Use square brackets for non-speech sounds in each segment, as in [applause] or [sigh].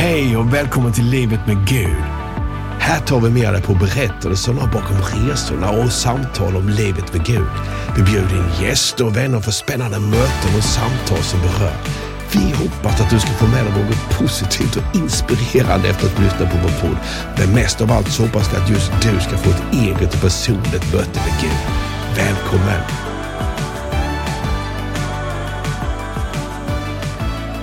Hej och välkommen till Livet med Gud. Här tar vi med dig på berättelserna bakom resorna och samtal om livet med Gud. Vi bjuder in gäster och vänner för spännande möten och samtal som berör. Vi hoppas att du ska få med dig något positivt och inspirerande efter att lyssna på vår podd. Men mest av allt så hoppas vi att just du ska få ett eget och personligt möte med Gud. Välkommen!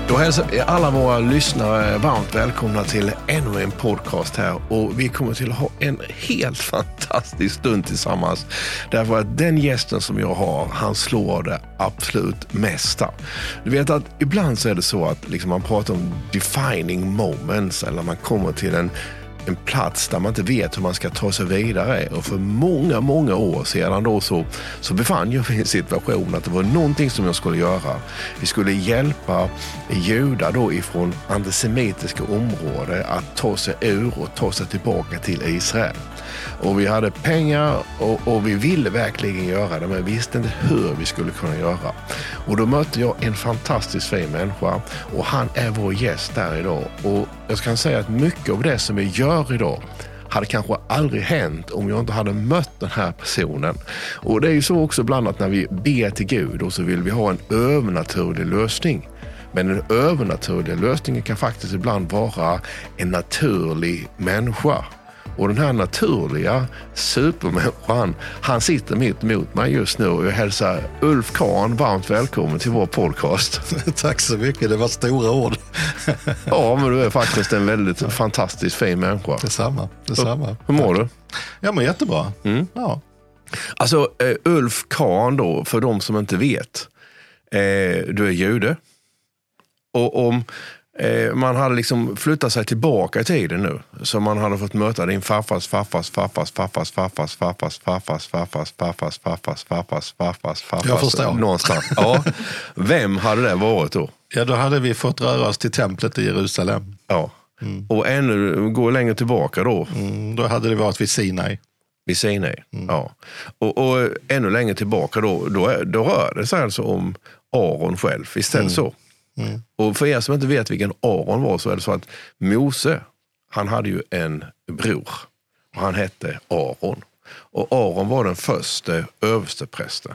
Då hälsar vi alla våra lyssnare varmt välkomna till ännu en podcast här. Och vi kommer till att ha en helt fantastisk stund tillsammans. Därför att den gästen som jag har, han slår det absolut mesta. Du vet att ibland så är det så att liksom man pratar om defining moments eller man kommer till en en plats där man inte vet hur man ska ta sig vidare. Och för många, många år sedan då så, så befann jag mig i en situation att det var någonting som jag skulle göra. Vi skulle hjälpa judar då ifrån antisemitiska områden att ta sig ur och ta sig tillbaka till Israel. Och vi hade pengar och, och, vi ville verkligen göra det, men visste inte hur vi skulle kunna göra. Och då mötte jag en fantastiskt fin människa och han är vår gäst där idag. Och jag kan säga att mycket av det som vi gör idag hade kanske aldrig hänt om jag inte hade mött den här personen. Och det är ju så också ibland att när vi ber till Gud och så vill vi ha en övernaturlig lösning. Men den övernaturliga lösningen kan faktiskt ibland vara en naturlig människa. Och den här naturliga supermänniskan, han sitter mitt emot mig just nu och jag hälsar Ulf Kahn varmt välkommen till vår podcast. [laughs] Tack så mycket, det var stora ord. [laughs] ja, men du är faktiskt en väldigt fantastiskt fin människa. Detsamma. detsamma. Hur mår du? Jag mår jättebra. Mm. Ja. Alltså, uh, Ulf Kahn då, för de som inte vet. Uh, du är jude. Och om Eh, man hade liksom flyttat sig tillbaka i tiden nu. Så man hade fått möta din farfars farfars farfars farfars farfars farfars farfars farfars farfars farfars farfars farfars farfars Jag förstår. Någonstans. Ja. Vem hade det varit då? Ja, då hade vi fått röra oss till templet i Jerusalem. Ja. Mm. Och ännu, gå längre tillbaka då? Mm, då hade det varit vid Sinai. Vid Sinai, mm. ja. Och, ännu längre tillbaka då, då, då rör det sig alltså om Aron själv. Det så? Mm. Och för er som inte vet vilken Aron var så är det så att Mose, han hade ju en bror och han hette Aron. Och Aron var den första översteprästen.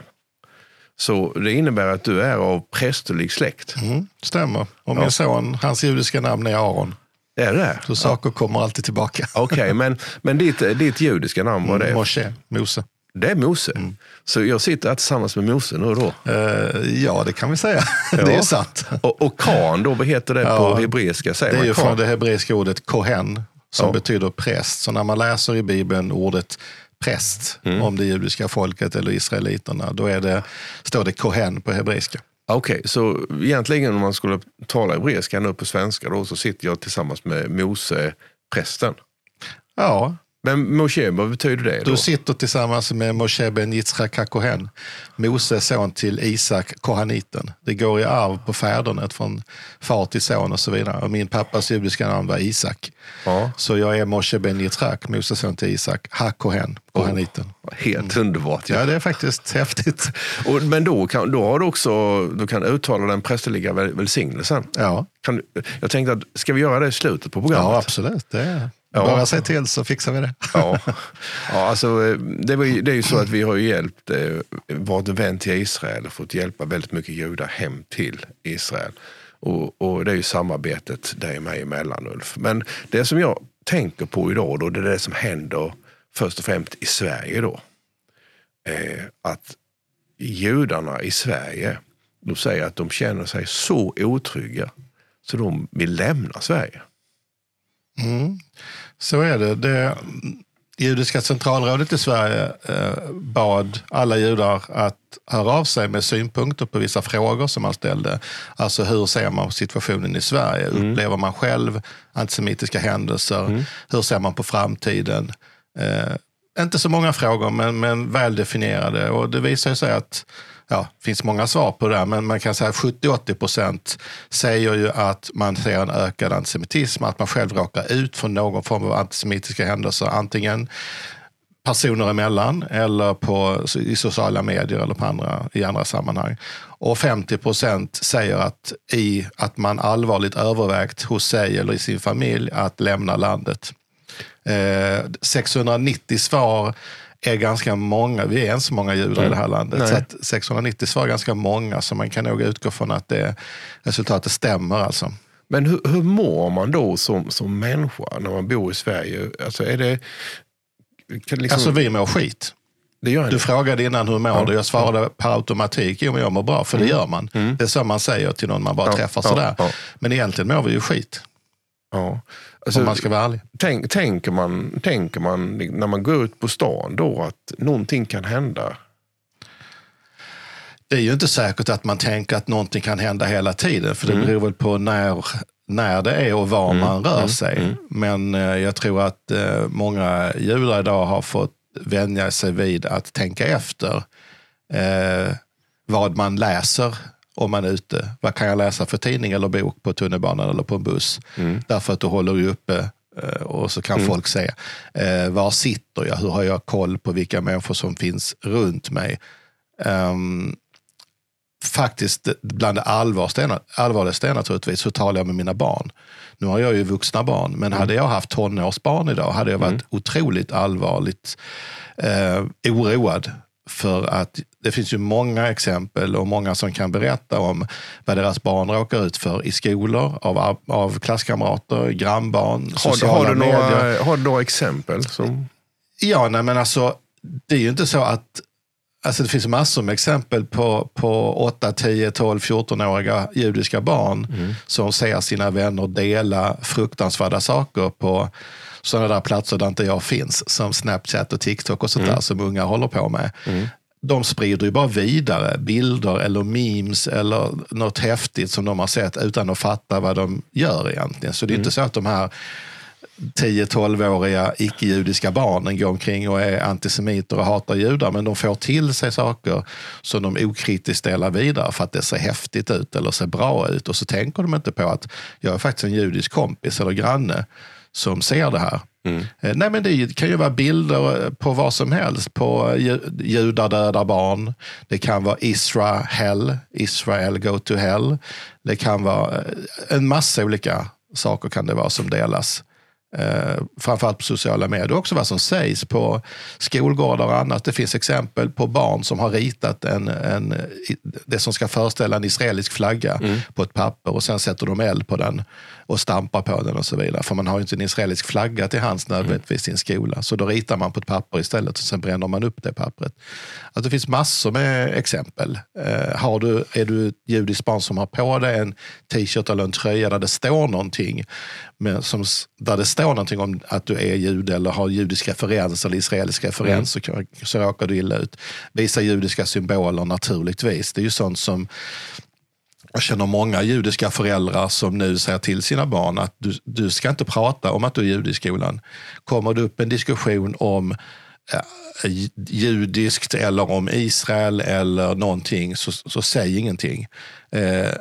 Så det innebär att du är av prästerlig släkt. Mm, stämmer. Och min ja. son, hans judiska namn är Aron. Är det Så saker ja. kommer alltid tillbaka. Okej, okay, men, men ditt, ditt judiska namn var det? Moshe, Mose. Det är Mose. Mm. Så jag sitter här tillsammans med Mose nu då? Uh, ja, det kan vi säga. Ja. [laughs] det är sant. Och, och kan då, vad heter det ja. på hebreiska? Säger det är ju från det hebreiska ordet kohen, som ja. betyder präst. Så när man läser i Bibeln ordet präst mm. om det judiska folket eller israeliterna, då är det, står det kohen på hebreiska. Okej, okay, så egentligen om man skulle tala hebreiska nu på svenska då, så sitter jag tillsammans med Mose, prästen? Ja, men Moshe, vad betyder det? Då? Du sitter tillsammans med Moshe ben Yitzchak HaKohen, Moses son till Isak Kohaniten. Det går i arv på fädernet från far till son och så vidare. Och min pappas judiska namn var Isak. Ja. Så jag är Moshe ben Yitzchak, Moses son till Isak, HaKohen, Kohaniten. Oh, helt mm. underbart. Ja. ja, det är faktiskt [laughs] häftigt. Och, men då, kan, då har du också du kan uttala den prästerliga välsignelsen. Ja. Kan, jag tänkte att, ska vi göra det i slutet på programmet? Ja, absolut. Det är... Ja. Bara säg till så fixar vi det. [laughs] Ja, ja alltså, eh, det, ju, det är ju så att vi har hjälpt, eh, varit en vän till Israel och fått hjälpa väldigt mycket judar hem till Israel. Och, och det är ju samarbetet dig och mig emellan Ulf. Men det som jag tänker på idag då, det är det som händer först och främst i Sverige då. Eh, att judarna i Sverige, de säger att de känner sig så otrygga så de vill lämna Sverige. Mm. Så är det. det Judiska centralrådet i Sverige eh, bad alla judar att höra av sig med synpunkter på vissa frågor som man ställde. Alltså hur ser man på situationen i Sverige? Mm. Upplever man själv antisemitiska händelser? Mm. Hur ser man på framtiden? Eh, inte så många frågor, men, men väl definierade. Och det visar sig att ja, det finns många svar på det där, men man kan säga 70-80 procent säger ju att man ser en ökad antisemitism, att man själv råkar ut för någon form av antisemitiska händelser. Antingen personer emellan eller på, i sociala medier eller på andra, i andra sammanhang. Och 50 procent säger att, i, att man allvarligt övervägt hos sig eller i sin familj att lämna landet. Eh, 690 svar är ganska många. Vi är inte så många judar mm. i det här landet. Nej. Så att 690 svar är ganska många, så man kan nog utgå från att det, resultatet stämmer. Alltså. Men hur, hur mår man då som, som människa när man bor i Sverige? Alltså, är det, liksom... alltså vi mår skit. Du frågade innan hur mår ja. du? Jag svarade per automatik, jo men jag mår bra, för mm. det gör man. Mm. Det är så man säger till någon man bara ja. träffar sådär. Ja. Men egentligen mår vi ju skit. Ja. Alltså, om man ska vara ärlig. Tänk, tänker, man, tänker man när man går ut på stan då att någonting kan hända? Det är ju inte säkert att man tänker att någonting kan hända hela tiden, för det mm. beror väl på när, när det är och var mm. man rör mm. sig. Mm. Men eh, jag tror att eh, många judar idag har fått vänja sig vid att tänka efter eh, vad man läser om man är ute. Vad kan jag läsa för tidning eller bok på tunnelbanan eller på en buss? Mm. Därför att du håller ju uppe eh, och så kan mm. folk se eh, var sitter jag? Hur har jag koll på vilka människor som finns runt mig? Um, faktiskt bland det allvarligaste är naturligtvis, hur talar jag med mina barn? Nu har jag ju vuxna barn, men mm. hade jag haft tonårsbarn idag hade jag varit mm. otroligt allvarligt eh, oroad för att det finns ju många exempel och många som kan berätta om vad deras barn råkar ut för i skolor, av, av klasskamrater, grannbarn, sociala har, har du medier. Några, har du några exempel? Som... Ja, nej, men alltså det är ju inte så att Alltså det finns massor med exempel på, på 8, 10, 12, 14-åriga judiska barn mm. som ser sina vänner dela fruktansvärda saker på sådana där platser där inte jag finns, som Snapchat och TikTok och sånt mm. där som unga håller på med. Mm. De sprider ju bara vidare bilder eller memes eller något häftigt som de har sett utan att fatta vad de gör egentligen. Så det är mm. inte så att de här 10-12-åriga icke-judiska barnen går omkring och är antisemiter och hatar judar, men de får till sig saker som de okritiskt delar vidare för att det ser häftigt ut eller ser bra ut. Och så tänker de inte på att jag är faktiskt en judisk kompis eller granne som ser det här. Mm. Eh, nej, men det kan ju vara bilder på vad som helst. På judar dödar barn. Det kan vara Israel, Israel go to hell. Det kan vara eh, en massa olika saker kan det vara som delas eh, framförallt på sociala medier, också vad som sägs på skolgårdar och annat. Det finns exempel på barn som har ritat en, en, det som ska föreställa en israelisk flagga mm. på ett papper och sen sätter de eld på den och stampar på den och så vidare. För man har ju inte en israelisk flagga till hands nödvändigtvis i en skola. Så då ritar man på ett papper istället och sen bränner man upp det pappret. Alltså det finns massor med exempel. Eh, har du, är du ett judiskt barn som har på dig en t-shirt eller en tröja där det står någonting, med, som, där det står någonting om att du är jude eller har judisk referens eller israelisk referens mm. så, så råkar du illa ut. Visa judiska symboler naturligtvis. Det är ju sånt som jag känner många judiska föräldrar som nu säger till sina barn att du, du ska inte prata om att du är jude i skolan. Kommer det upp en diskussion om eh, judiskt eller om Israel eller någonting, så, så säg ingenting. Eh,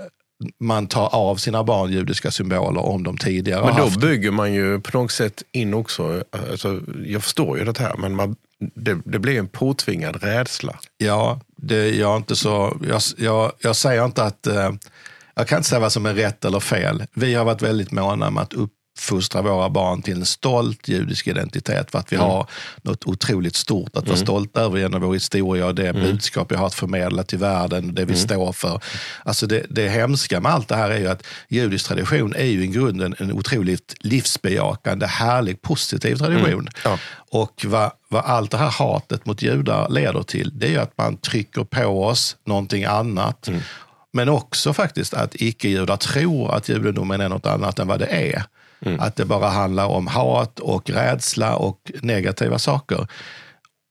man tar av sina barn judiska symboler om de tidigare Men då haft. bygger man ju på något sätt in också, alltså, jag förstår ju det här, men man, det, det blir en påtvingad rädsla. Ja, det, jag, inte så, jag, jag, jag säger inte att... Eh, jag kan inte säga vad som är rätt eller fel. Vi har varit väldigt måna om att upp, uppfostra våra barn till en stolt judisk identitet. För att vi mm. har något otroligt stort att vara mm. stolta över genom vår historia och det mm. budskap vi har att förmedla till världen, det vi mm. står för. Alltså det, det hemska med allt det här är ju att judisk tradition är ju i grunden en otroligt livsbejakande, härlig, positiv tradition. Mm. Ja. Och vad, vad allt det här hatet mot judar leder till, det är ju att man trycker på oss någonting annat. Mm. Men också faktiskt att icke-judar tror att judendomen är något annat än vad det är. Mm. Att det bara handlar om hat och rädsla och negativa saker.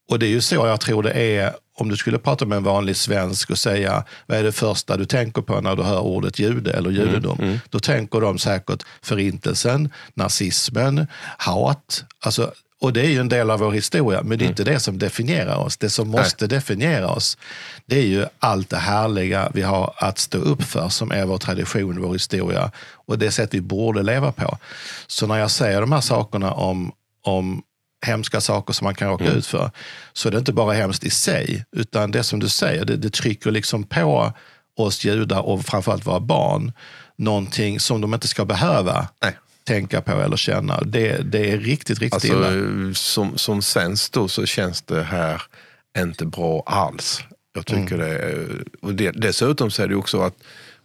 Och det är ju så jag tror det är om du skulle prata med en vanlig svensk och säga vad är det första du tänker på när du hör ordet jude eller judendom? Mm, mm. Då tänker de säkert förintelsen, nazismen, hat. Alltså, och det är ju en del av vår historia, men det är mm. inte det som definierar oss. Det som måste Nej. definiera oss, det är ju allt det härliga vi har att stå upp för, som är vår tradition, vår historia och det sätt vi borde leva på. Så när jag säger de här sakerna om, om hemska saker som man kan råka ut för, så är det inte bara hemskt i sig, utan det som du säger, det, det trycker liksom på oss judar och framförallt våra barn någonting som de inte ska behöva Nej. Tänka på eller känna. Det, det är riktigt, riktigt Alltså, illa. som, som svensk då så känns det här inte bra alls. Jag tycker Mm. det, och det. Dessutom så är det också att,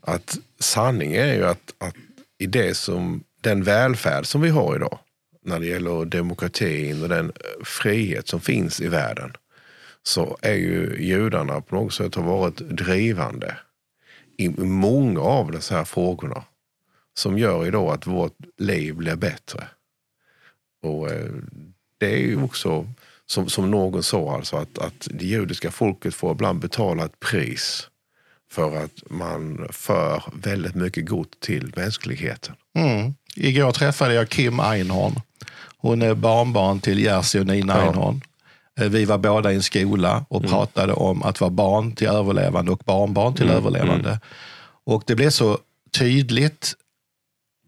att sanningen är ju att, att i det som, den välfärd som vi har idag när det gäller demokratin och den eh, frihet som finns i världen så är ju judarna på något sätt har varit drivande i många av de här frågorna som gör idag att vårt liv blir bättre. Och eh, det är ju också, som, som någon sa, alltså att, att det judiska folket får ibland betala ett pris för att man för väldigt mycket gott till mänskligheten. Mm. Igår träffade jag Kim Einhorn. Hon är barnbarn till Jerzy och Nina Ja. Einhorn. Eh, Vi var båda i en skola och pratade om att vara barn till överlevande och barnbarn till överlevande. Och det blev så tydligt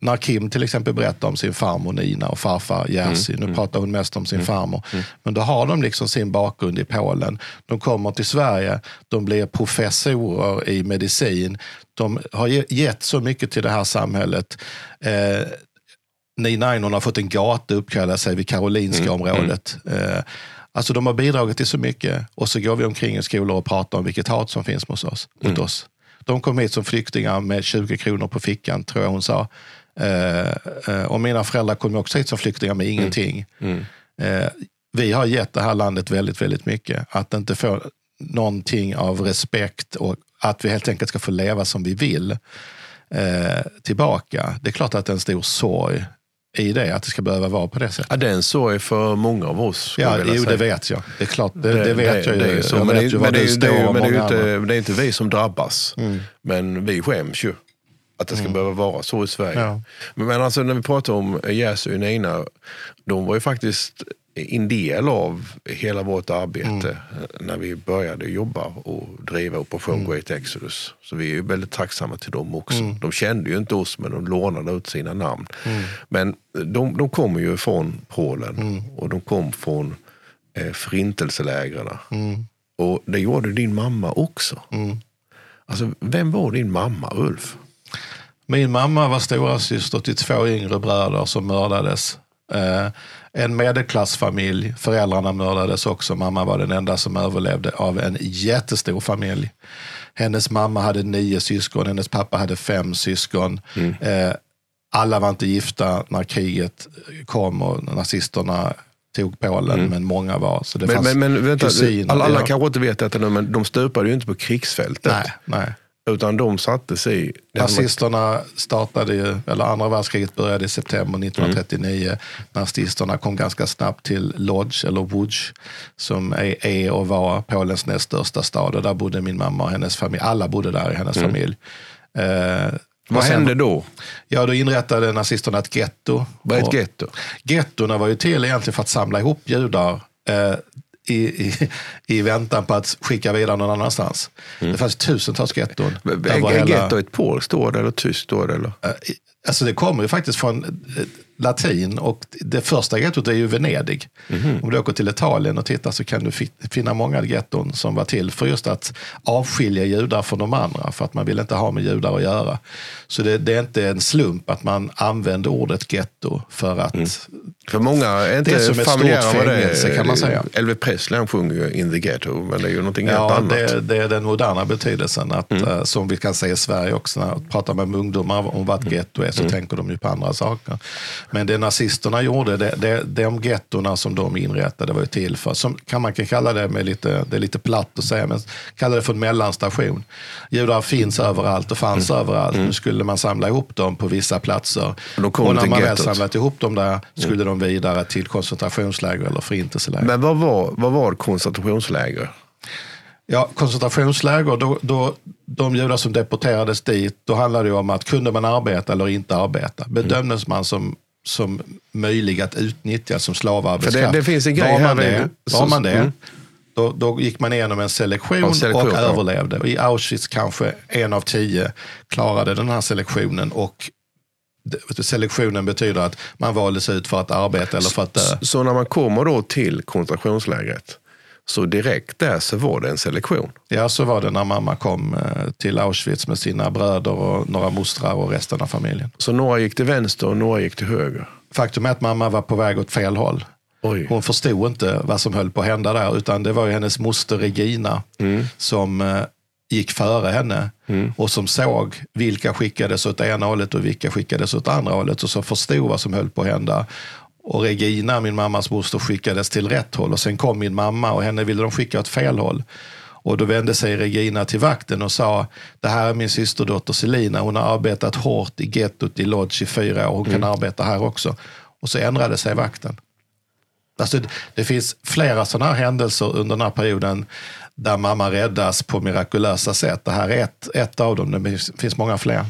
när Kim till exempel berättar om sin farmor Nina och farfar Jerzy. Nu pratar hon mest om sin farmor. Men då har de liksom sin bakgrund i Polen. De kommer till Sverige, de blir professorer i medicin. De har ge- gett så mycket till det här samhället. Eh, Nina Einhorn har fått en gata uppkallad sig vid Karolinska området. Eh, alltså de har bidragit till så mycket och så går vi omkring i skolor och pratar om vilket hat som finns mot oss. Mot oss. De kom hit som flyktingar med 20 kronor på fickan, tror jag hon sa. Eh, eh, och mina föräldrar kom också hit som flyktingar med ingenting. Eh, vi har gett det här landet väldigt, väldigt mycket. Att inte få någonting av respekt och att vi helt enkelt ska få leva som vi vill eh, tillbaka. Det är klart att det är en stor sorg i det, att det ska behöva vara på det sättet. Ja, det är en sorg för många av oss. Ja, jag jo, säga. det vet jag. Det är klart, det, det, vet jag ju. det är så, jag men vet det, ju det, du står det, men det, är ju inte, det vi som drabbas. Men vi skäms ju att det ska behöva vara så i Sverige. Ja. Men, alltså när vi pratar om Jerzy och Nina, de var ju faktiskt en del av hela vårt arbete eh, när vi började jobba och driva Operation Great Exodus. Så vi är ju väldigt tacksamma till dem också. De kände ju inte oss men de lånade ut sina namn. Men de, de kommer ju från Polen och de kom från eh, förintelselägren. Och det gjorde din mamma också. Alltså, vem var din mamma, Ulf? Min mamma var stora syster till två yngre bröder som mördades. Eh, en medelklassfamilj. Föräldrarna mördades också. Mamma var den enda som överlevde av en jättestor familj. Hennes mamma hade nio syskon, hennes pappa hade fem syskon. Eh, alla var inte gifta när kriget kom och nazisterna tog Polen, men många var. Så det Men, fanns men, men vänta, kusiner. alla, alla kanske inte vet detta nu, men de stupade ju inte på krigsfältet. Nej, nej. Utan de satte sig i... Nazisterna startade ju, eller andra världskriget började i september 1939. Mm. Nazisterna kom ganska snabbt till Lodz, eller Łódź, som är, är och var Polens näst största stad. Och där bodde min mamma och hennes familj. Alla bodde där i hennes familj. Eh, Mm. Vad sen- hände då? Ja, då inrättade nazisterna ett getto. Vad är ett getto? Gettorna var ju till egentligen för att samla ihop judar eh, i, i, i väntan på att skicka vidare någon annanstans. Det fanns tusentals getton. Är getto ett polskt ord eller tyskt ord? Eller? Eh, Alltså det kommer ju faktiskt från eh, latin och det första gettot är ju Venedig. Om du åker till Italien och tittar så kan du fi- finna många getton som var till för just att avskilja judar från de andra, för att man vill inte ha med judar att göra. Så det, det är inte en slump att man använder ordet getto för att För många är inte Det är som ett familjära stort fängelse, kan man säga. Elvis Presley han sjunger ju In the Ghetto, men det är ju någonting helt Ja, annat. det, det är den moderna betydelsen. Att, eh, som vi kan se i Sverige också, när vi pratar med ungdomar om vad ett getto är, så tänker de ju på andra saker. Men det nazisterna gjorde, det, det, de gettorna som de inrättade var ju till för, som kan man kan kalla det, med lite, det är lite platt att säga, men kalla det för en mellanstation. Judar finns överallt och fanns överallt. Nu skulle man samla ihop dem på vissa platser. och när man väl samlat ihop dem där skulle de vidare till koncentrationsläger eller förintelseläger. Men vad var, vad var koncentrationsläger? Ja, koncentrationsläger, då, då, de judar som deporterades dit, då handlade det om att kunde man arbeta eller inte arbeta? Bedömdes man som, som möjlig att utnyttja som slavarbetskraft? För det- det finns en grej var här man med- det, så- var man det mm. då, då gick man igenom en selektion, selektion, och ja. överlevde. Och I Auschwitz kanske en av tio klarade den här selektionen och selektionen betyder att man valdes ut för att arbeta eller för att dö. Så när man kommer då till koncentrationslägret, så direkt där så var det en selektion. Ja, så var det när mamma kom eh, till Auschwitz med sina bröder och några mostrar och resten av familjen. Så några gick till vänster och några gick till höger. Faktum är att mamma var på väg åt fel håll. Oj. Hon förstod inte vad som höll på att hända där, utan det var ju hennes moster Regina som eh, gick före henne och som såg vilka skickades åt ena hållet och vilka skickades åt andra hållet och som förstod vad som höll på att hända. Och Regina, min mammas moster, skickades till rätt håll och sen kom min mamma och henne ville de skicka åt fel håll. Och då vände sig Regina till vakten och sa, det här är min systerdotter Selina, hon har arbetat hårt i gettot i Lodge i fyra år, hon kan arbeta här också. Och så ändrade sig vakten. Alltså, det- finns flera sådana här händelser under den här perioden där mamma räddas på mirakulösa sätt. Det här är ett, ett av dem, det finns- många fler.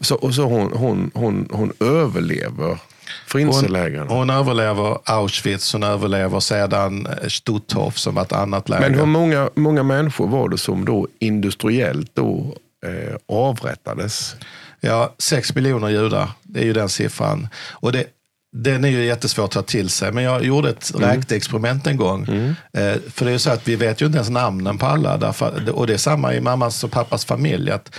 Så, och så hon, hon, hon, hon överlever Förintelselägren. Hon överlever Auschwitz, hon överlever sedan eh, Stutthof som var ett annat läger. Men hur många, många människor var det som då industriellt då, eh, avrättades? Ja, sex miljoner judar, det är ju den siffran. Och det, den är ju jättesvår att ta till sig, men jag gjorde ett räkneexperiment en gång. Eh, för det är ju så att vi vet ju inte ens namnen på alla, därför, och det är samma i mammas och pappas familj. Att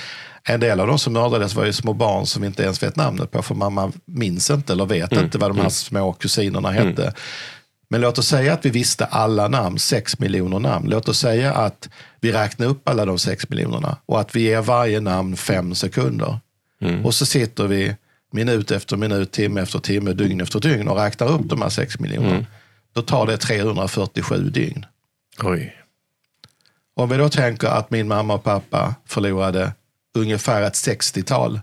en del av de som mördades var ju små barn som inte ens vet namnet på, för mamma minns inte eller vet inte vad de här små kusinerna hette. Men låt oss säga att vi visste alla namn, sex miljoner namn. Låt oss säga att vi räknar upp alla de sex miljonerna och att vi ger varje namn fem sekunder. Och så sitter vi minut efter minut, timme efter timme, dygn efter dygn och räknar upp de här sex miljonerna. Då tar det 347 dygn. Oj. Om vi då tänker att min mamma och pappa förlorade ungefär ett 60-tal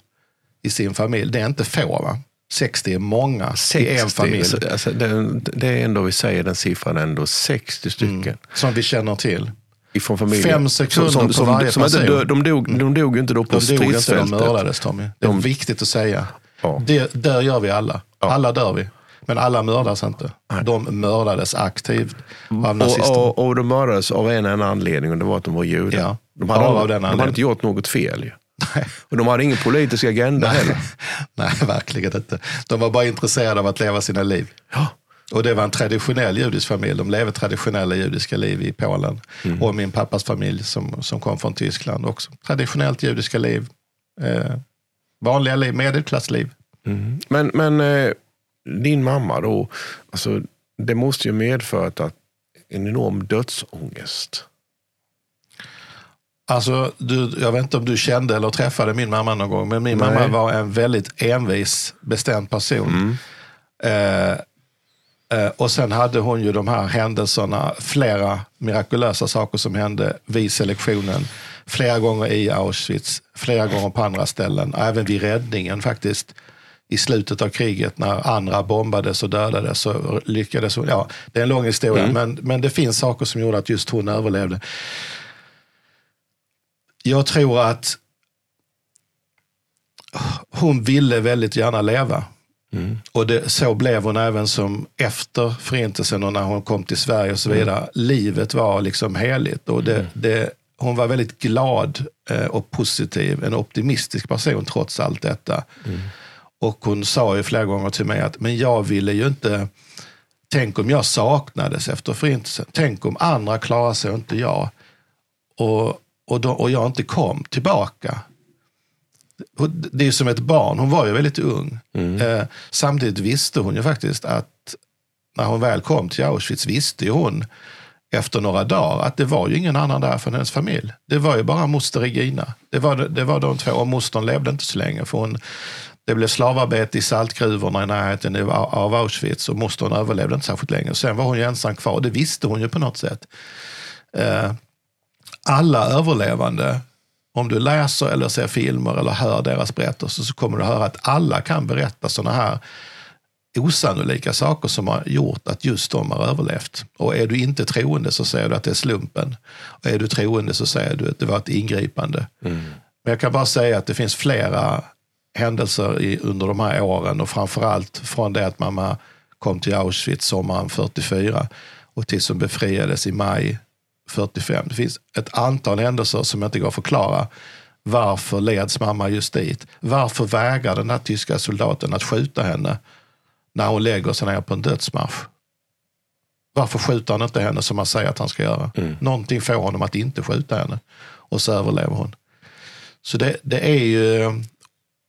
i sin familj. Det är inte få va? 60 är många i en familj. Så, Alltså, det, det är ändå, vi säger den siffran ändå, 60 stycken. Som vi känner till. Ifrån familjen. Fem sekunder på varje som person. dö- de, dog, de dog inte då på De inte, de stridsfältet. mördades Tommy. Det är De- viktigt att säga. Ja. Det, där gör vi alla. Alla dör vi. Men alla mördas inte. De mördades aktivt av nazisterna. Och, och, och de mördades av en enda anledning och det var att de var judar. Ja, de, hade, av den de hade inte gjort något fel. Ju. Och de hade ingen politisk agenda heller. [laughs] Nej, verkligen inte. De var bara intresserade av att leva sina liv. Ja. Och det var en traditionell judisk familj. De levde traditionella judiska liv i Polen. Mm. Och min pappas familj som, som kom från Tyskland också. Traditionellt judiska liv. Eh, vanliga liv, medelklassliv. Men, men eh, din mamma då, alltså, det måste ju medfört att en enorm dödsångest. Alltså, du, jag vet inte om du kände eller träffade min mamma någon gång, men min Nej. mamma var en väldigt envis, bestämd person. Eh, eh, och sen hade hon ju de här händelserna, flera mirakulösa saker som hände vid selektionen. Flera gånger i Auschwitz, flera gånger på andra ställen. Även vid räddningen faktiskt. I slutet av kriget när andra bombades och dödades så lyckades hon. Ja, det är en lång historia, men, men det finns saker som gjorde att just hon överlevde. Jag tror att hon ville väldigt gärna leva. Och det, så blev hon även som efter förintelsen och när hon kom till Sverige och så vidare. Livet var liksom heligt. Och det, det, hon var väldigt glad eh, och positiv, en optimistisk person trots allt detta. Och hon sa ju flera gånger till mig att men jag ville ju inte, tänk om jag saknades efter förintelsen. Tänk om andra klarar sig och inte jag. Och, och, då, och jag inte kom tillbaka. Det är som ett barn, hon var ju väldigt ung. Eh, samtidigt visste hon ju faktiskt att när hon väl kom till Auschwitz visste ju hon efter några dagar att det var ju ingen annan där från hennes familj. Det var ju bara moster Regina. Det var, det var de två och mostern levde inte så länge. För hon, det blev slavarbete i saltgruvorna i närheten av av Auschwitz och mostern överlevde inte särskilt länge. Sen var hon ju ensam kvar. Det visste hon ju på något sätt. Eh, alla överlevande, om du läser eller ser filmer eller hör deras berättelser så kommer du höra att alla kan berätta sådana här osannolika saker som har gjort att just de har överlevt. Och är du inte troende så säger du att det är slumpen. Och är du troende så säger du att det var ett ingripande. Men jag kan bara säga att det finns flera händelser i, under de här åren och framförallt från det att mamma kom till Auschwitz sommaren 44 och tills hon befriades i maj 45. Det finns ett antal händelser som jag inte går att förklara. Varför leds mamma just dit? Varför vägrar den här tyska soldaten att skjuta henne när hon lägger sig ner på en dödsmarsch? Varför skjuter han inte henne som han säger att han ska göra? Mm. Någonting får honom att inte skjuta henne och så överlever hon. Så det, det är ju,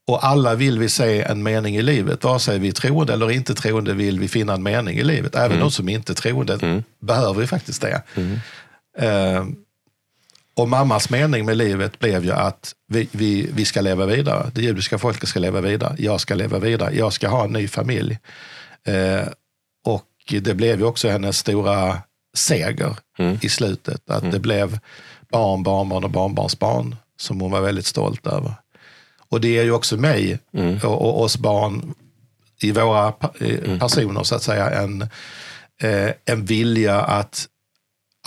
och alla vill vi se en mening i livet. Vare sig vi är troende eller inte troende vill vi finna en mening i livet. Även mm. de som inte är troende mm. behöver ju faktiskt det. Mm. Uh, och mammas mening med livet blev ju att vi, vi, vi ska leva vidare. Det judiska folket ska leva vidare. Jag ska leva vidare. Jag ska ha en ny familj. Uh, och det blev ju också hennes stora seger mm. i slutet. Att mm. det blev barn, barnbarn och barnbarnsbarn som hon var väldigt stolt över. Och det är ju också mig mm. och, och, oss barn i våra mm. personer så att säga en, eh, en vilja att,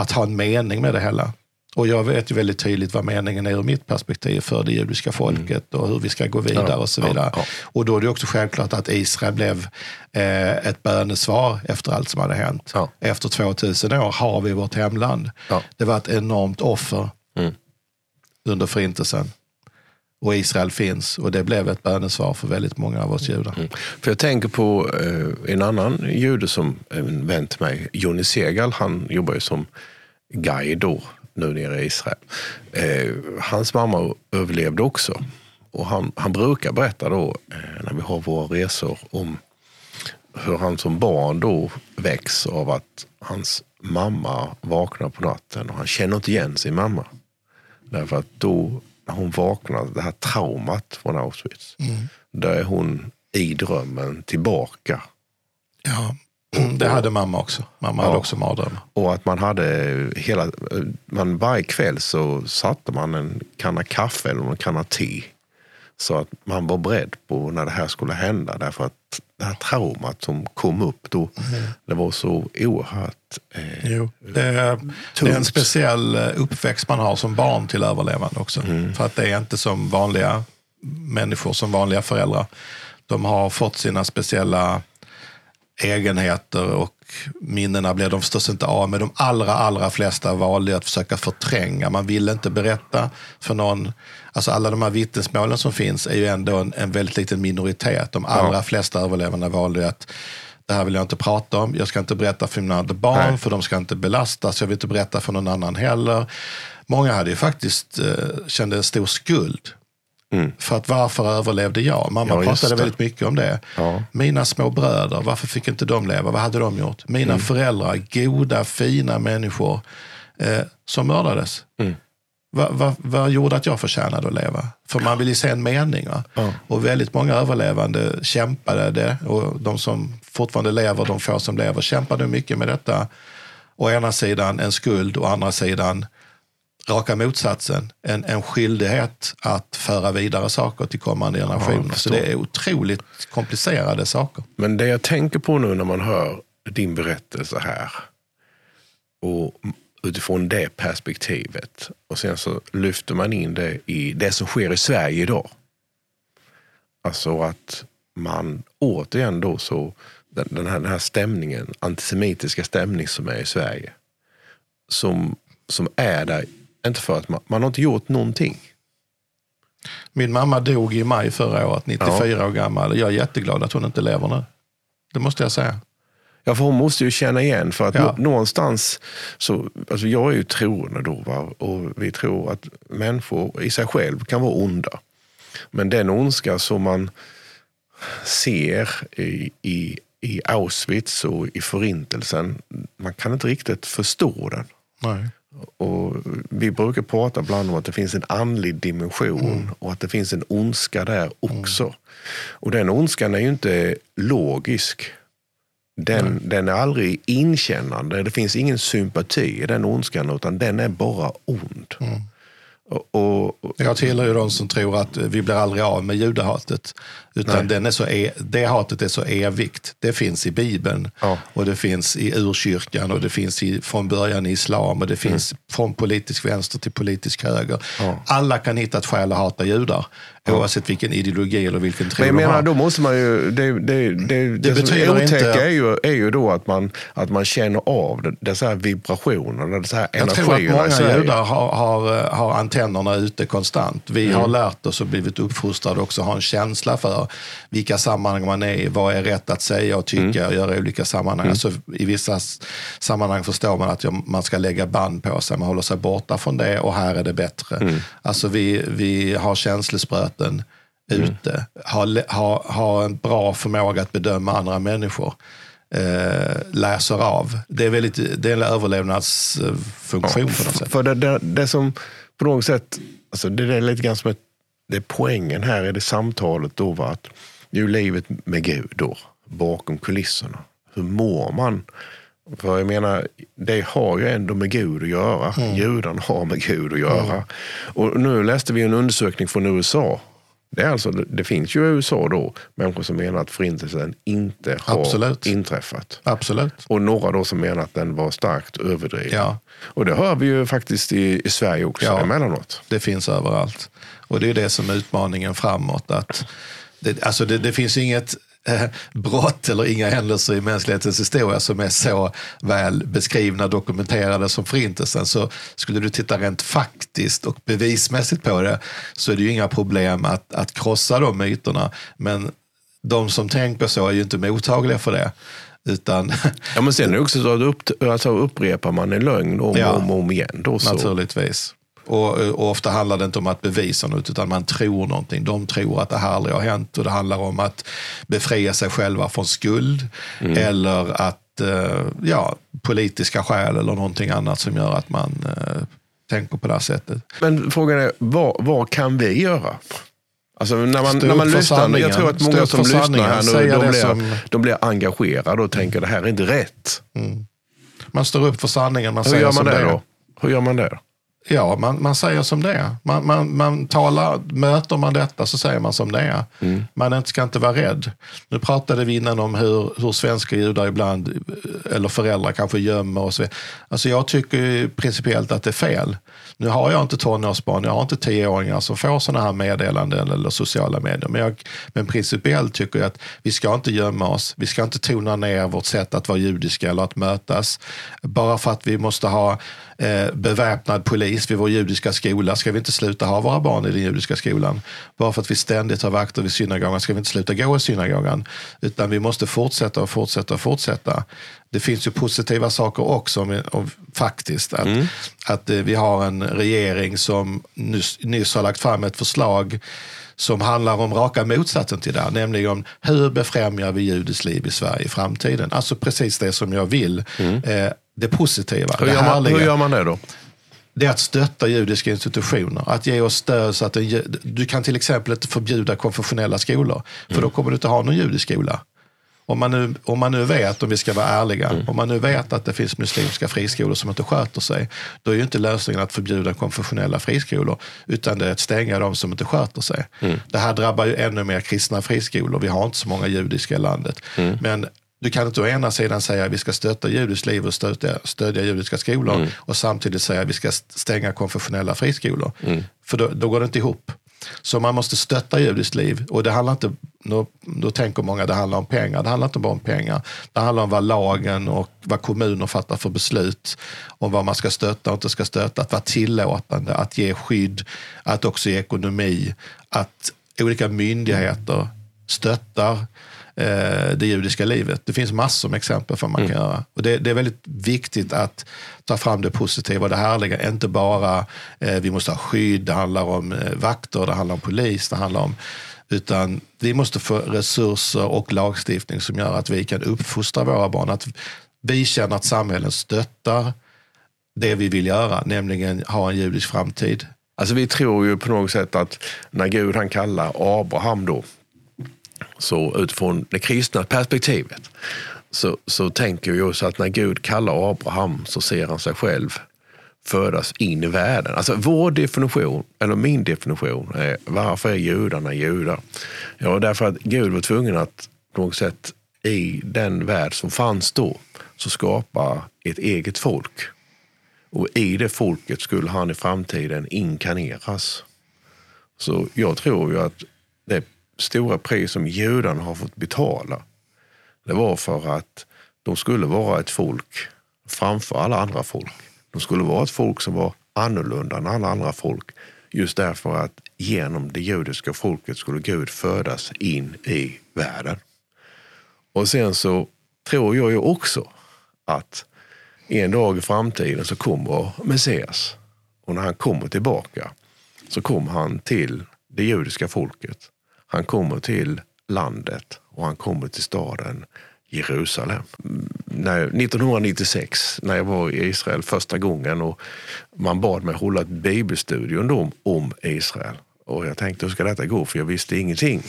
att ha en mening med det hela. Och jag vet ju väldigt tydligt vad meningen är ur mitt perspektiv för det judiska folket mm. och hur vi ska gå vidare ja, och så vidare. Ja, ja. Och då är det också självklart att Israel blev eh, ett bönesvar efter allt som hade hänt. Efter 2000 år har vi vårt hemland. Det var ett enormt offer mm. under förintelsen. Och Israel finns och det blev ett bönesvar för väldigt många av oss judar. Mm. För jag tänker på eh, en annan jude som en vän till mig, Jonny Segal, han jobbar ju som guide då nu nere i Israel. Eh, hans mamma överlevde också. Och han, han brukar berätta då, eh, när vi har våra resor, om hur han som barn då väcks av att hans mamma vaknar på natten och han känner inte igen sin mamma. Därför att då, när hon vaknar, det här traumat från Auschwitz, mm. där är hon i drömmen tillbaka. Ja, Mm, det hade mamma också. Mamma ja. hade också mardrömmar. Och att man hade hela, man, varje kväll så satte man en kanna kaffe eller en kanna te. Så att man var beredd på när det här skulle hända. Därför att det här traumat som kom upp då, mm. det var så oerhört eh, jo, det, är, det är en speciell eh, uppväxt man har som barn till överlevande också. Mm. För att det är inte som vanliga människor, som vanliga föräldrar. De har fått sina speciella egenheter och minnena blev de förstås inte av med. De allra, allra flesta valde att försöka förtränga. Man ville inte berätta för någon. Alltså alla de här vittnesmålen som finns är ju ändå en, en väldigt liten minoritet. De allra ja. flesta överlevande valde att det här vill jag inte prata om. Jag ska inte berätta för mina barn, Nej. för de ska inte belastas. Jag vill inte berätta för någon annan heller. Många hade ju faktiskt eh, kände en stor skuld Mm. För att varför överlevde jag? Mamma ja, pratade väldigt mycket om det. Ja. Mina små bröder, varför fick inte de leva? Vad hade de gjort? Mina mm. föräldrar, goda, fina människor eh, som mördades. Mm. Vad va, va gjorde att jag förtjänade att leva? För man vill ju se en mening. Ja. Och väldigt många överlevande kämpade det. Och de som fortfarande lever, de få som lever, kämpade mycket med detta. Å ena sidan en skuld, å andra sidan raka motsatsen, en, en skyldighet att föra vidare saker till kommande generationer. Ja, så det är otroligt komplicerade saker. Men det jag tänker på nu när man hör din berättelse här och utifrån det perspektivet och sen så lyfter man in det i det som sker i Sverige idag. Alltså att man återigen då så, den här, den här stämningen, antisemitiska stämning som är i Sverige, som, som är där inte för att man, man har inte gjort någonting. Min mamma dog i maj förra året, 94 ja. år gammal. Jag är jätteglad att hon inte lever nu. Det måste jag säga. Ja, för hon måste ju känna igen. För att ja. någonstans, så, alltså jag är ju troende då. Va? Och vi tror att människor i sig själv kan vara onda. Men den ondska som man ser i, i, i Auschwitz och i förintelsen, man kan inte riktigt förstå den. Nej. Och vi brukar prata ibland om att det finns en andlig dimension mm. och att det finns en ondska där också. Mm. Och den ondskan är ju inte logisk. Den, mm. den är aldrig inkännande. Det finns ingen sympati i den ondskan utan den är bara ond. Mm. Och, och, Jag tillhör ju de som tror att vi blir aldrig av med judehatet. Utan den är så e det hatet är så evigt. Det finns i Bibeln Ja. och det finns i urkyrkan och det finns i, från början i islam och det finns från politisk vänster till politisk höger. Mm. Ja. Alla kan hitta ett skäl att hata judar oavsett vilken ideologi eller vilken tro Men jag menar, då måste man ju... Det, det, det, det, som betyder är otäcka inte- är, ju, är ju då att man, att man känner av det- dessa här vibrationer, dessa här Jag tror att många judar har, har, har antennerna ute konstant. Vi har lärt oss och blivit uppfostrade också ha en känsla för vilka sammanhang man är i, vad är rätt att säga och tycka och göra i olika sammanhang. Alltså, I vissa sammanhang förstår man att ja, man ska lägga band på sig, man håller sig borta från det och här är det bättre. Alltså vi, vi har känslospröten ute, har, har, har en bra förmåga att bedöma andra människor. Eh, läser av. Det är, väldigt, det är en överlevnadsfunktion på något sätt. För det, det, det som på något sätt, alltså det är lite grann som ett, det är poängen här i det samtalet då var att det är ju livet med Gud då, bakom kulisserna. Hur mår man? För jag menar, det har ju ändå med Gud att göra. Mm. Judarna har med Gud att göra. Och nu läste vi en undersökning från USA. Det, är alltså, det finns ju i USA då människor som menar att förintelsen inte har Absolut. inträffat. Absolut. Och några då som menar att den var starkt överdriven. Ja. Och det hör vi ju faktiskt i, i Sverige också Ja. emellanåt. Det finns överallt. Och det är det som är utmaningen framåt. Att det, alltså det, det finns inget brott eller inga händelser i mänsklighetens historia som är så väl beskrivna och dokumenterade som förintelsen. Så skulle du titta rent faktiskt och bevismässigt på det så är det ju inga problem att, att krossa de myterna. Men de som tänker så är ju inte mottagliga för det. Utan Ja, men sen är det också så att upp, alltså upprepar man en lögn om Ja. och om, om igen. Då så. Naturligtvis. Och, och ofta handlar det inte om att bevisa något, utan man tror någonting. De tror att det här aldrig har hänt och det handlar om att befria sig själva från skuld eller att, eh, ja, politiska skäl eller någonting annat som gör att man eh, tänker på det här sättet. Men frågan är, vad, vad kan vi göra? Alltså när man, Stå när man lyssnar, jag tror att många som lyssnar här nu, de blir, som- de blir engagerade och tänker det här är inte rätt. Man står upp för sanningen, man Hur säger gör som man det det då? Hur gör man det? Ja, man, man säger som det är. Man, man, man talar, möter man detta så säger man som det är. Man inte- ska inte vara rädd. Nu pratade vi innan om hur, hur svenska judar ibland, eller föräldrar kanske gömmer och så. Alltså jag tycker principiellt att det är fel. Nu har jag inte tonårsbarn, jag har inte tioåringar som får sådana här meddelanden eller sociala medier. Men, jag, men principiellt tycker jag att vi ska inte gömma oss. Vi ska inte tona ner vårt sätt att vara judiska eller att mötas. Bara för att vi måste ha eh, beväpnad polis vid vår judiska skola ska vi inte sluta ha våra barn i den judiska skolan. Bara för att vi ständigt har vakter vid synagogan ska vi inte sluta gå i synagogan. Utan vi måste fortsätta och fortsätta och fortsätta. Det finns ju positiva saker också, men- och faktiskt. Att, att eh, vi har en regering som nyss, nyss har lagt fram ett förslag som handlar om raka motsatsen till det här, nämligen om hur befrämjar vi judiskt liv i Sverige i framtiden? Alltså precis det som jag vill. Eh, det positiva, Hur det gör, man, hur gör man det då? Det är att stötta judiska institutioner, att ge oss stöd så att en, du kan till exempel inte förbjuda konfessionella skolor, för då kommer du inte ha någon judisk skola. Om man, nu, om man nu vet, om vi ska vara ärliga, om man nu vet att det finns muslimska friskolor som inte sköter sig, då är ju inte lösningen att förbjuda konfessionella friskolor, utan det är att stänga de som inte sköter sig. Det här drabbar ju ännu mer kristna friskolor. Vi har inte så många judiska i landet. Men du kan inte å ena sidan säga att vi ska stötta judiskt liv och stödja, stödja judiska skolor och samtidigt säga att vi ska stänga konfessionella friskolor. För då, då går det inte ihop. Så man måste stötta judiskt liv. Och det handlar inte, då, då tänker många att det handlar om pengar. Det handlar inte bara om pengar. Det handlar om vad lagen och vad kommuner fattar för beslut. Om vad man ska stötta och inte ska stötta. Att vara tillåtande, att ge skydd, att också ge ekonomi. Att olika myndigheter stöttar det judiska livet. Det finns massor med exempel för vad man kan göra. Och det, det är väldigt viktigt att ta fram det positiva och det härliga. Inte bara eh, vi måste ha skydd, det handlar om eh, vakter, det handlar om polis, det handlar om utan vi måste få resurser och lagstiftning som gör att vi kan uppfostra våra barn. Att vi känner att samhället stöttar det vi vill göra, nämligen ha en judisk framtid. Alltså vi tror ju på något sätt att när Gud han kallar Abraham då, så utifrån det kristna perspektivet, så, så tänker vi oss att när Gud kallar Abraham så ser han sig själv födas in i världen. Alltså vår definition, eller min definition, är varför är judarna judar? Ja, därför att Gud var tvungen att på något sätt i den värld som fanns då, så skapa ett eget folk. Och i det folket skulle han i framtiden inkarneras. Så jag tror ju att det stora pris som judarna har fått betala, det var för att de skulle vara ett folk framför alla andra folk. De skulle vara ett folk som var annorlunda än alla andra folk. Just därför att genom det judiska folket skulle Gud födas in i världen. Och sen så tror jag ju också att en dag i framtiden så kommer Messias. Och när han kommer tillbaka så kommer han till det judiska folket. Han kommer till landet och han kommer till staden Jerusalem. När, 1996, när jag var i Israel första gången och man bad mig hålla ett bibelstudium om, om Israel. Och jag tänkte, hur ska detta gå? För jag visste ingenting.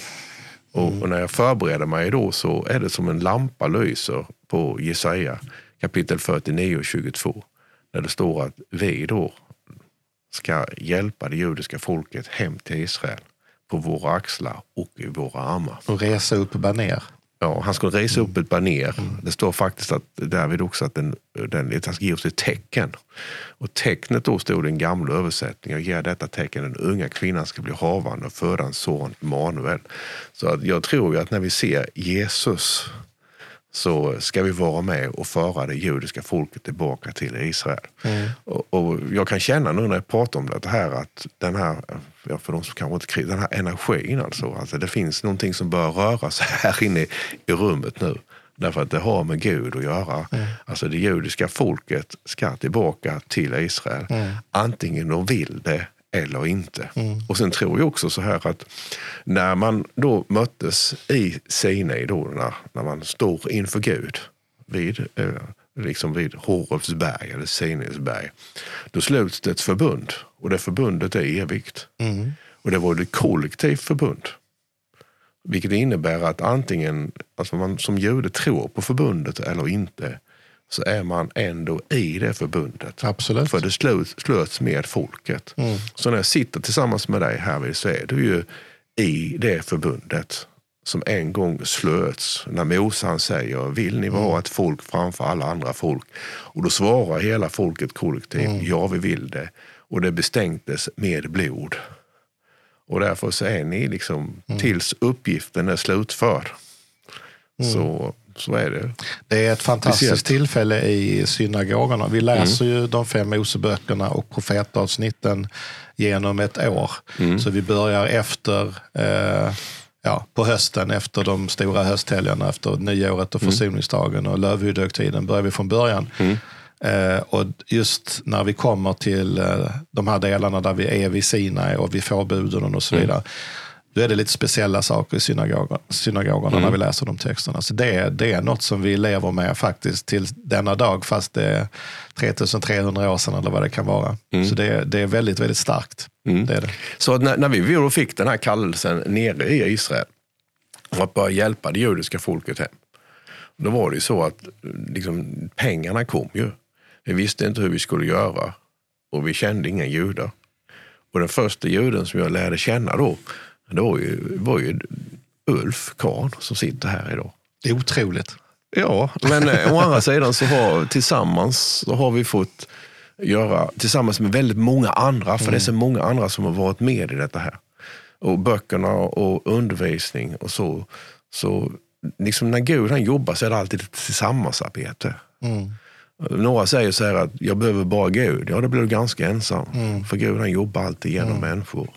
Och, och, när jag förbereder mig då så är det som en lampa lyser på Jesaja kapitel 49 och 22. Där det står att vi då ska hjälpa det judiska folket hem till Israel på våra axlar och i våra armar. Och resa upp baner. Ja, han skulle resa upp ett baner. Mm. Det står faktiskt att därvid också att den, den, han ska ge oss ett tecken. Och tecknet då stod i den gamla översättningen. Och ger detta tecken den unga kvinnan ska bli havande och föda en son, Manuel. Så att jag tror ju att när vi ser Jesus så ska vi vara med och föra det judiska folket tillbaka till Israel. Mm. Och, och, jag kan känna nu när jag pratar om det här att den här, för de som kanske inte den här energin alltså, alltså. Det finns någonting som bör röra sig [laughs] här inne i rummet nu. Därför att det har med Gud att göra. Mm. Alltså det judiska folket ska tillbaka till Israel. Mm. Antingen de vill det eller inte. Mm. Och sen tror jag också så här att när man då möttes i Sinai, då, när, när man står inför Gud vid, eh, liksom vid Horovs berg, eller Sinais berg, då sluts det ett förbund. Och det förbundet är evigt. Mm. Och det var ett kollektivt förbund. Vilket innebär att antingen alltså man som jude tror på förbundet eller inte så är man ändå i det förbundet. Absolut. För det slöts med folket. Mm. Så när jag sitter tillsammans med dig här så är du ju i det förbundet som en gång slöts när Mose säger vill ni vara mm. ett folk framför alla andra folk? Och då svarar hela folket kollektivt mm. ja vi vill det. Och det bestänktes med blod. Och därför så är ni liksom mm. tills uppgiften är slutförd. Mm. Så så är det. Det är ett fantastiskt Speciellt. tillfälle i synagogorna. Vi läser mm. ju de fem Moseböckerna och profetavsnitten genom ett år. Mm. Så vi börjar efter eh, ja, på hösten efter de stora hösthelgerna, efter nyåret och mm. försoningsdagen och lövhyddohögtiden börjar vi från början. Mm. Eh, och just när vi kommer till eh, de här delarna där vi är vid Sinai och vi får buden och så mm. Då är det lite speciella saker i synagogorna, synagogorna mm. när vi läser de texterna. Så det, det är något som vi lever med faktiskt till denna dag, fast det är 3300 år sedan eller vad det kan vara. Mm. Så det, det är väldigt, väldigt starkt. Mm. Det är det. Så när, när vi fick den här kallelsen nere i Israel, för att börja hjälpa det judiska folket hem, då var det ju så att liksom, pengarna kom ju. Vi visste inte hur vi skulle göra och vi kände inga judar. Och den första juden som jag lärde känna då, det var ju, var ju Ulf Kahn som sitter här idag. Det är otroligt. Ja, men eh, å andra sidan så har tillsammans så har vi fått göra tillsammans med väldigt många andra, för mm. det är så många andra som har varit med i detta här. Och böckerna och undervisning och så. Så liksom när Gud han jobbar så är det alltid ett tillsammansarbete. Mm. Några säger så här att jag behöver bara Gud. Ja, då blir du ganska ensam. Mm. För Gud han jobbar alltid genom mm. människor.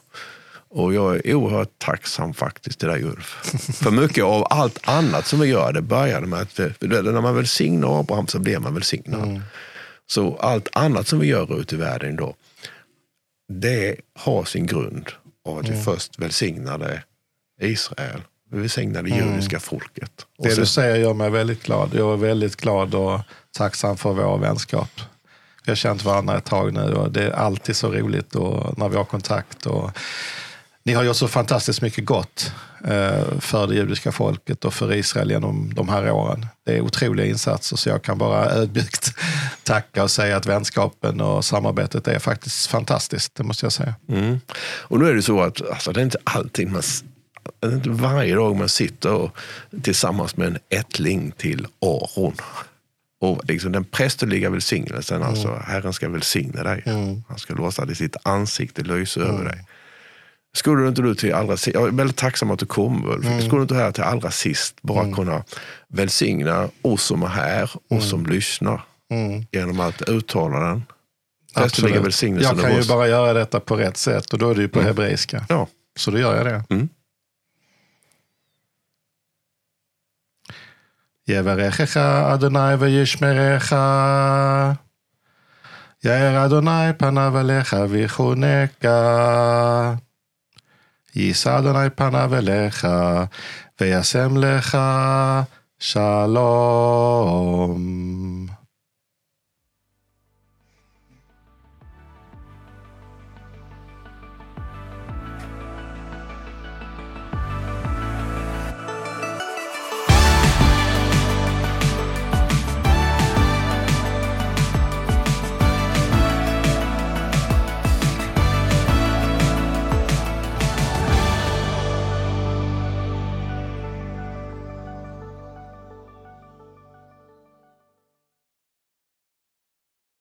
Och jag är oerhört tacksam faktiskt till dig Ulf. För mycket av allt annat som vi gör, det började med att när man välsignar Abraham så blir man välsignad. Mm. Så allt annat som vi gör ute i världen idag, det har sin grund av att mm. vi först välsignade Israel. Vi välsignade det mm. judiska folket. Och det sen... du säger gör mig väldigt glad. Jag är väldigt glad och tacksam för vår vänskap. Vi har känt varandra ett tag nu och det är alltid så roligt och när vi har kontakt. Och Ni har gjort så fantastiskt mycket gott eh, för det judiska folket och för Israel genom de här åren. Det är otroliga insatser så jag kan bara ödmjukt [laughs] tacka och säga att vänskapen och samarbetet är faktiskt fantastiskt, det måste jag säga. Mm. Och nu är det så att alltså, det är inte alltid man det är inte varje dag man sitter tillsammans med en ättling till Aron. Och liksom den prästerliga välsignelsen, mm. alltså Herren ska välsigna dig. Mm. Han ska låta det sitt ansikte lysa mm. över dig. Skulle inte du till allra sist, jag är väldigt tacksam att du kom Ulf. Mm. Skulle inte du här till allra sist bara mm. kunna välsigna oss som är här och mm. som lyssnar mm. genom att uttala den? Absolut. Jag kan ju bara göra detta på rätt sätt och då är det ju på mm. hebreiska. Ja. Så då gör jag det. Mm. Yevarechecha Adonai vayishmerecha. Yair Adonai panavalecha vichoneka. יישא אדוני פניו אליך וישם לך שלום.